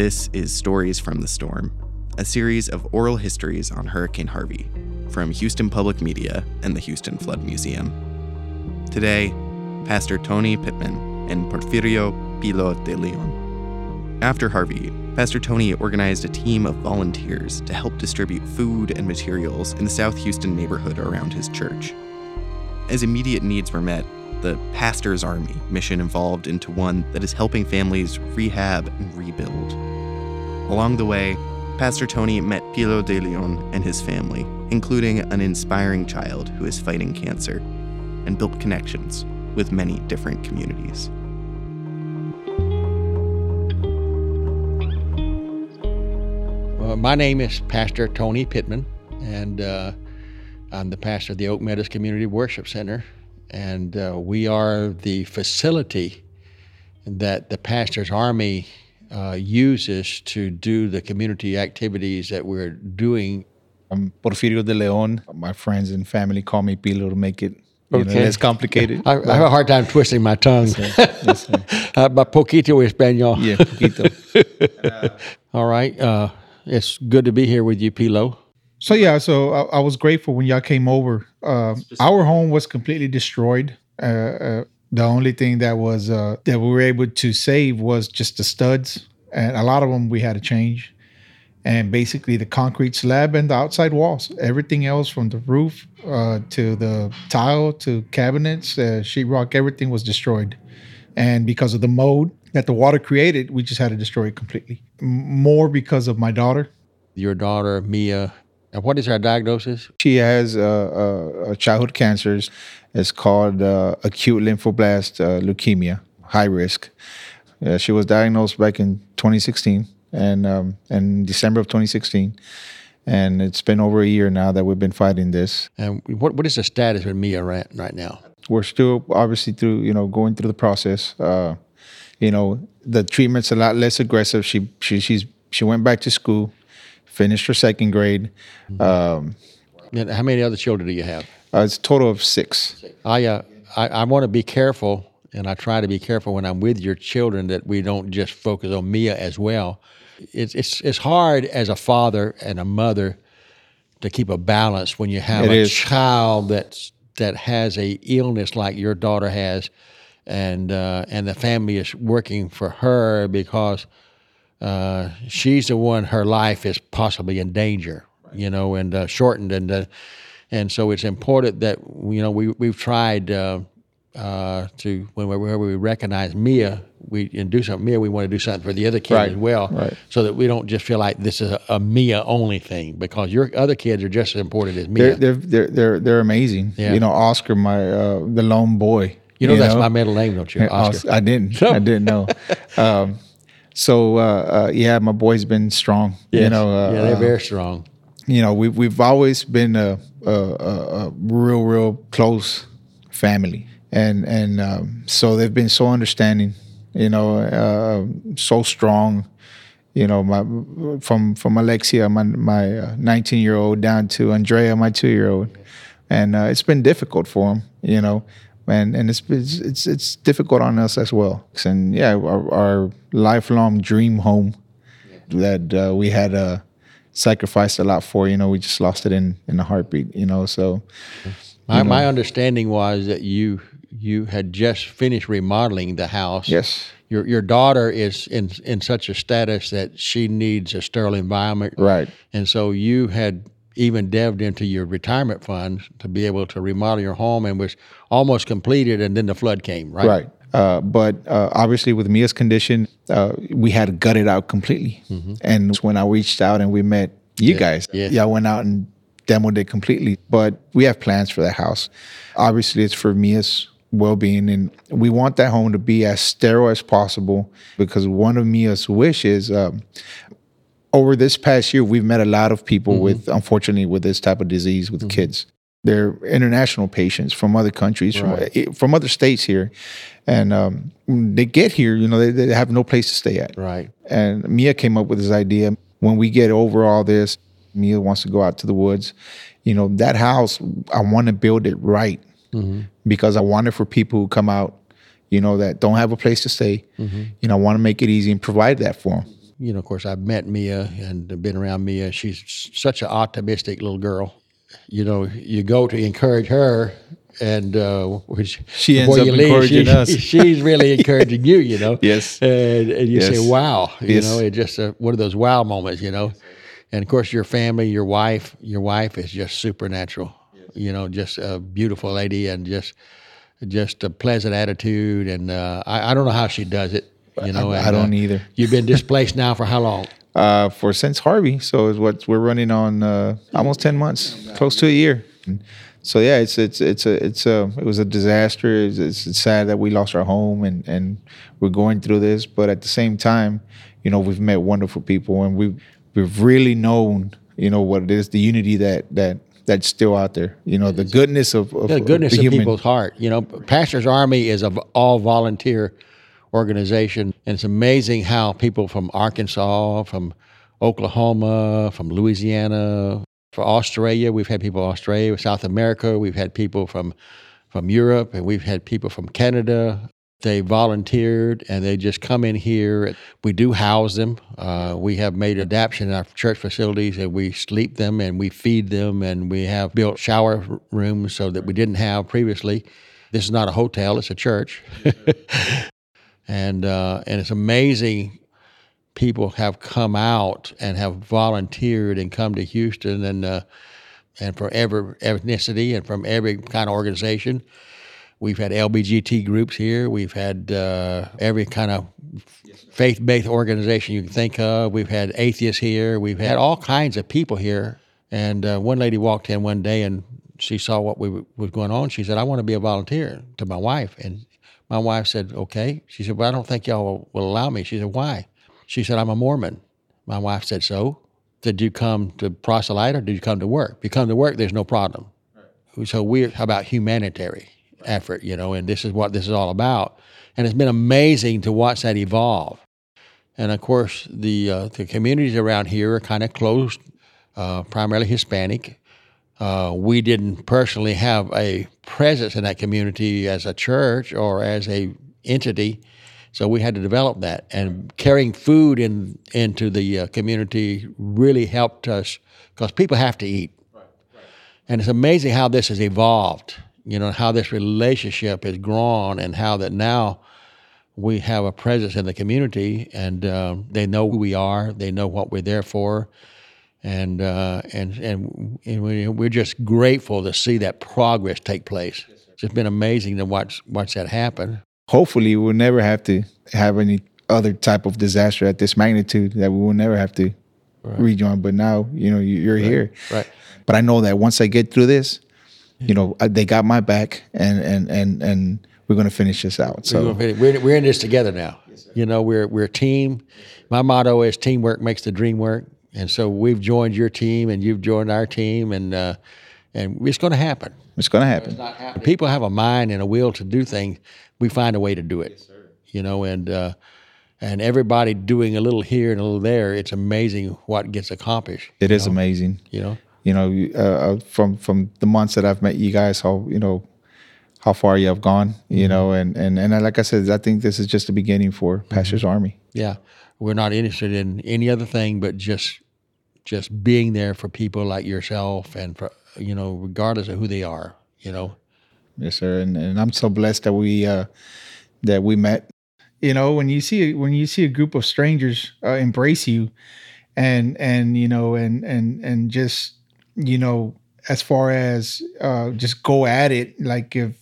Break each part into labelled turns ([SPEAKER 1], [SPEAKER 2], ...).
[SPEAKER 1] This is Stories from the Storm, a series of oral histories on Hurricane Harvey from Houston Public Media and the Houston Flood Museum. Today, Pastor Tony Pittman and Porfirio Pilo de Leon. After Harvey, Pastor Tony organized a team of volunteers to help distribute food and materials in the South Houston neighborhood around his church. As immediate needs were met, the Pastor's Army mission evolved into one that is helping families rehab and rebuild. Along the way, Pastor Tony met Pilo de Leon and his family, including an inspiring child who is fighting cancer, and built connections with many different communities.
[SPEAKER 2] Well, my name is Pastor Tony Pittman, and uh, I'm the pastor of the Oak Meadows Community Worship Center. And uh, we are the facility that the Pastor's Army uh, uses to do the community activities that we're doing.
[SPEAKER 3] I'm Porfirio de Leon. My friends and family call me Pilo to make it you know,
[SPEAKER 2] Okay.
[SPEAKER 3] less complicated.
[SPEAKER 2] I, I have a hard time twisting my tongue.
[SPEAKER 3] Yes, sir.
[SPEAKER 2] uh, but poquito español.
[SPEAKER 3] yeah, poquito.
[SPEAKER 2] All right. Uh, it's good to be here with you, Pilo.
[SPEAKER 4] So yeah, so I, I was grateful when y'all came over. Um, our home was completely destroyed. The only thing that was uh, that we were able to save was just the studs, and a lot of them we had to change. And basically, the concrete slab and the outside walls. Everything else, from the roof uh, to the tile to cabinets, uh, sheetrock, everything was destroyed. And because of the mold that the water created, we just had to destroy it completely. More because of my daughter.
[SPEAKER 2] Your daughter, Mia. Uh, What is her diagnosis?
[SPEAKER 3] She has uh, uh, uh, childhood cancers. It's called uh, acute lymphoblast uh, leukemia, high risk. Uh, she was diagnosed back in 2016 and um, in December of 2016. And it's been over a year now that we've been fighting this.
[SPEAKER 2] And what, what is the status with Mia right, right now?
[SPEAKER 3] we're still obviously through you know going through the process uh you know the treatment's a lot less aggressive she she she's she went back to school finished her second grade um
[SPEAKER 2] And how many other children do you have?
[SPEAKER 3] uh, it's a total of six
[SPEAKER 2] I, uh, I, I want to be careful, and I try to be careful when I'm with your children that we don't just focus on Mia as well. It's, it's, it's hard as a father and a mother to keep a balance when you have
[SPEAKER 3] It
[SPEAKER 2] a
[SPEAKER 3] is.
[SPEAKER 2] child that's, that has a illness like your daughter has, and uh, and the family is working for her because uh, she's the one her life is possibly in danger, you know, and uh, shortened, and uh, and so it's important that you know we we've tried uh, uh, to when we, whenever we recognize Mia, we and do something Mia, we want to do something for the other kids
[SPEAKER 3] Right,
[SPEAKER 2] as well,
[SPEAKER 3] right.
[SPEAKER 2] so that we don't just feel like this is a, a Mia only thing because your other kids are just as important as Mia.
[SPEAKER 3] they're they're they're they're, amazing
[SPEAKER 2] Yeah.
[SPEAKER 3] you know oscar my uh the lone boy
[SPEAKER 2] you know that's my middle name, don't you, Oscar?
[SPEAKER 3] I didn't. I didn't know. um, so uh, uh, yeah, my boy's been strong. You know, uh,
[SPEAKER 2] yeah, they're
[SPEAKER 3] uh,
[SPEAKER 2] very strong.
[SPEAKER 3] you know, we've we've always been a, a, a, real, real close family, and and um, so they've been so understanding, you know, uh, so strong. You know, my from from Alexia, my my 19 year old, down to Andrea, my two year old, and uh, it's been difficult for them. You know. And, and it's, it's it's it's difficult on us as well. And yeah, our, our lifelong dream home that uh, we had uh, sacrificed a lot for. You know, we just lost it in in a heartbeat. You know, so
[SPEAKER 2] My, my understanding was that you you had just finished remodeling the house.
[SPEAKER 3] yes,
[SPEAKER 2] Your your daughter is in in such a status that she needs a sterile environment.
[SPEAKER 3] right,
[SPEAKER 2] And so you had even delved into your retirement funds to be able to remodel your home and was almost completed and then the flood came, right?
[SPEAKER 3] right. Uh, but uh, obviously, with Mia's condition, uh, we had to gut it out completely. And when I reached out and we met you guys,
[SPEAKER 2] yeah.
[SPEAKER 3] yeah, I went out and demoed it completely. But we have plans for the house. Obviously, it's for Mia's well-being, and we want that home to be as sterile as possible because one of Mia's wishes. Um, over this past year, we've met a lot of people mm-hmm. with, unfortunately, with this type of disease with mm-hmm. kids. They're international patients from other countries, from, eh, from other states here, and um, when they get here. You know, they, they have no place to stay at.
[SPEAKER 2] Right.
[SPEAKER 3] And Mia came up with this idea. When we get over all this, Mia wants to go out to the woods. You know, that house, I want to build it right mm-hmm. because I want it for people who come out, you know, that don't have a place to stay. You know, I want to make it easy and provide that for them.
[SPEAKER 2] You know, of course, I've met Mia and been around Mia. She's such an optimistic little girl. You know, you go to encourage her, and uh, which
[SPEAKER 3] She ends up
[SPEAKER 2] you leave,
[SPEAKER 3] encouraging
[SPEAKER 2] she-
[SPEAKER 3] us.
[SPEAKER 2] She's really encouraging you. You know.
[SPEAKER 3] Yes.
[SPEAKER 2] And, and you say, "Wow!" You
[SPEAKER 3] Yes.
[SPEAKER 2] know, it's just a, one of those wow moments. You know. And of course, your family, your wife, your wife is just supernatural. You know, just a beautiful lady and just just a pleasant attitude. And uh, I, I don't know how she does it. You know,
[SPEAKER 3] I
[SPEAKER 2] and,
[SPEAKER 3] don't
[SPEAKER 2] uh,
[SPEAKER 3] either.
[SPEAKER 2] You've been displaced now for how long?
[SPEAKER 3] uh, for since Harvey. So it's what we're running on uh, almost ten months, close to a year. So yeah, it's it's it's a it's a it was a disaster. It's, it's, sad that we lost our home and and we're going through this, but at the same time, you know, we've met wonderful people and we've we've really known you know what it is, the unity that that that's still out there. You know, the goodness of, of
[SPEAKER 2] The goodness
[SPEAKER 3] the
[SPEAKER 2] of people's heart. You know, Pastors Army is an all volunteer organization, and it's amazing how people from Arkansas, from Oklahoma, from Louisiana, for Australia, we've had people from Australia, South America, we've had people from from Europe, and we've had people from Canada. They volunteered and they just come in here. We do house them. Uh, we have made adaptation in our church facilities and we sleep them and we feed them and we have built shower rooms so that we didn't have previously. This is not a hotel, it's a church. and, uh, and it's amazing people have come out and have volunteered and come to Houston and uh, and from every ethnicity and from every kind of organization. We've had LBGT groups here. We've had uh, every kind of faith-based organization you can think of. We've had atheists here. We've had all kinds of people here. And uh, one lady walked in one day and she saw what we were, was going on. She said, "I want to be a volunteer." To my wife, and my wife said, "Okay." She said, "Well, I don't think y'all will, allow me." She said, "Why?" She said, "I'm a Mormon." My wife said, "So, did you come to proselyte or did you come to work? If you come to work, there's no problem." So we're about humanitarian effort, you know, and this is what this is all about. And it's been amazing to watch that evolve. And of course, the uh, the communities around here are kind of closed, uh, primarily Hispanic. Uh, we didn't personally have a presence in that community as a church or as a entity, so we had to develop that. And carrying food in into the uh, community really helped us because people have to eat. And it's amazing how this has evolved, you know, how this relationship has grown and how that now we have a presence in the community and um, they know who we are, they know what we're there for. And, uh, and, and, and we- we're just grateful to see that progress take place. It's just been amazing to watch, watch that happen.
[SPEAKER 3] Hopefully, we'll never have to have any other type of disaster at this magnitude. That we will never have to rejoin. But now, you know, you- you're here.
[SPEAKER 2] Right.
[SPEAKER 3] But I know that once I get through this, you know, they got my back, and and and and we're gonna finish this out. So
[SPEAKER 2] we're, we're in this together now. You know, we're we're a team. My motto is teamwork makes the dream work, and so we've joined your team, and you've joined our team, and uh, and it's going to happen.
[SPEAKER 3] it's gonna happen.
[SPEAKER 2] When people have a mind and a will to do things, we find a way to do it. Yes, You know, and uh, and everybody doing a little here and a little there. It's amazing what gets accomplished.
[SPEAKER 3] It is amazing.
[SPEAKER 2] You know,
[SPEAKER 3] You know, uh, uh, from from the months that I've met you guys, how you know how far you have gone. You know, and and and like I said, I think this is just the beginning for Pastor's Army.
[SPEAKER 2] yeah, we're not interested in any other thing but just just being there for people like yourself and for you know regardless of who they are. You know,
[SPEAKER 3] Yes, sir. And and I'm so blessed that we uh that we met.
[SPEAKER 4] you know when you see when you see a group of strangers uh, embrace you and and you know and and and just you know as far as uh just go at it like if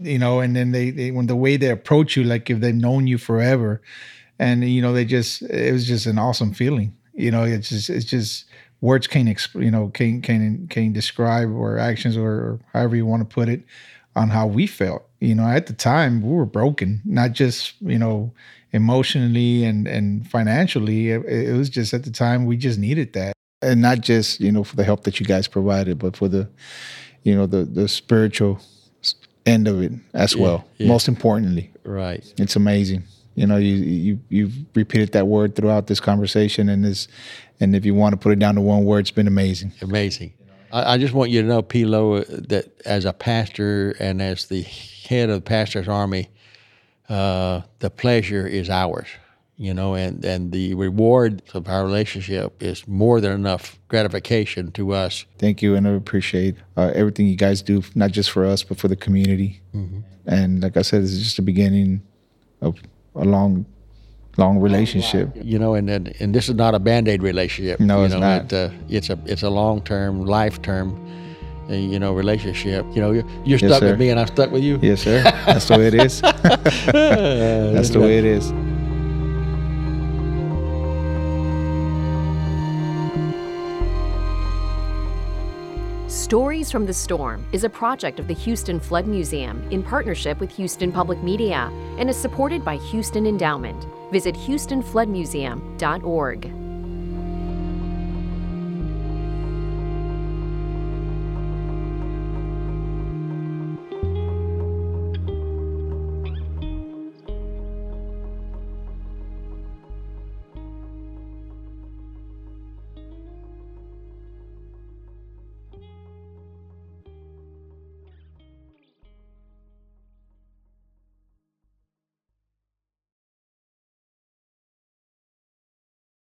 [SPEAKER 4] you know and then they, they when the way they approach you like if they've known you forever and you know they just it was just an awesome feeling you know it's just it's just words can't exp- you know can't can't can't describe or actions or, or however you want to put it on how we felt. You know, at the time we were broken, not just you know emotionally and and financially. It, it was just at the time we just needed that.
[SPEAKER 3] And not just, you know, for the help that you guys provided, but for the you know, the the spiritual end of it as well.
[SPEAKER 2] yeah.
[SPEAKER 3] Most importantly.
[SPEAKER 2] right?
[SPEAKER 3] It's amazing. You know, you you you've repeated that word throughout this conversation and this and if you want to put it down to one word, it's been amazing.
[SPEAKER 2] Amazing. I, I just want you to know, Pilo, that as a pastor and as the head of the pastor's army, uh, the pleasure is ours. you know, and, and the reward of our relationship is more than enough gratification to us.
[SPEAKER 3] Thank you, and I appreciate uh, everything you guys do, not just for us, but for the community. Mm-hmm. And like I said, this is just the beginning of a long, long relationship.
[SPEAKER 2] You know, and and, and this is not a band aid relationship.
[SPEAKER 3] No,
[SPEAKER 2] you
[SPEAKER 3] it's
[SPEAKER 2] know,
[SPEAKER 3] not.
[SPEAKER 2] It, uh, it's a it's a long term, life term, uh, you know, relationship. You know, you're, you're
[SPEAKER 3] Yes,
[SPEAKER 2] stuck
[SPEAKER 3] sir.
[SPEAKER 2] with me, and I'm stuck with you.
[SPEAKER 3] Yes, sir. That's the way it is. That's the way it is.
[SPEAKER 5] Stories from the Storm is a project of the Houston Flood Museum in partnership with Houston Public Media and is supported by Houston Endowment. Visit HoustonFloodMuseum.org.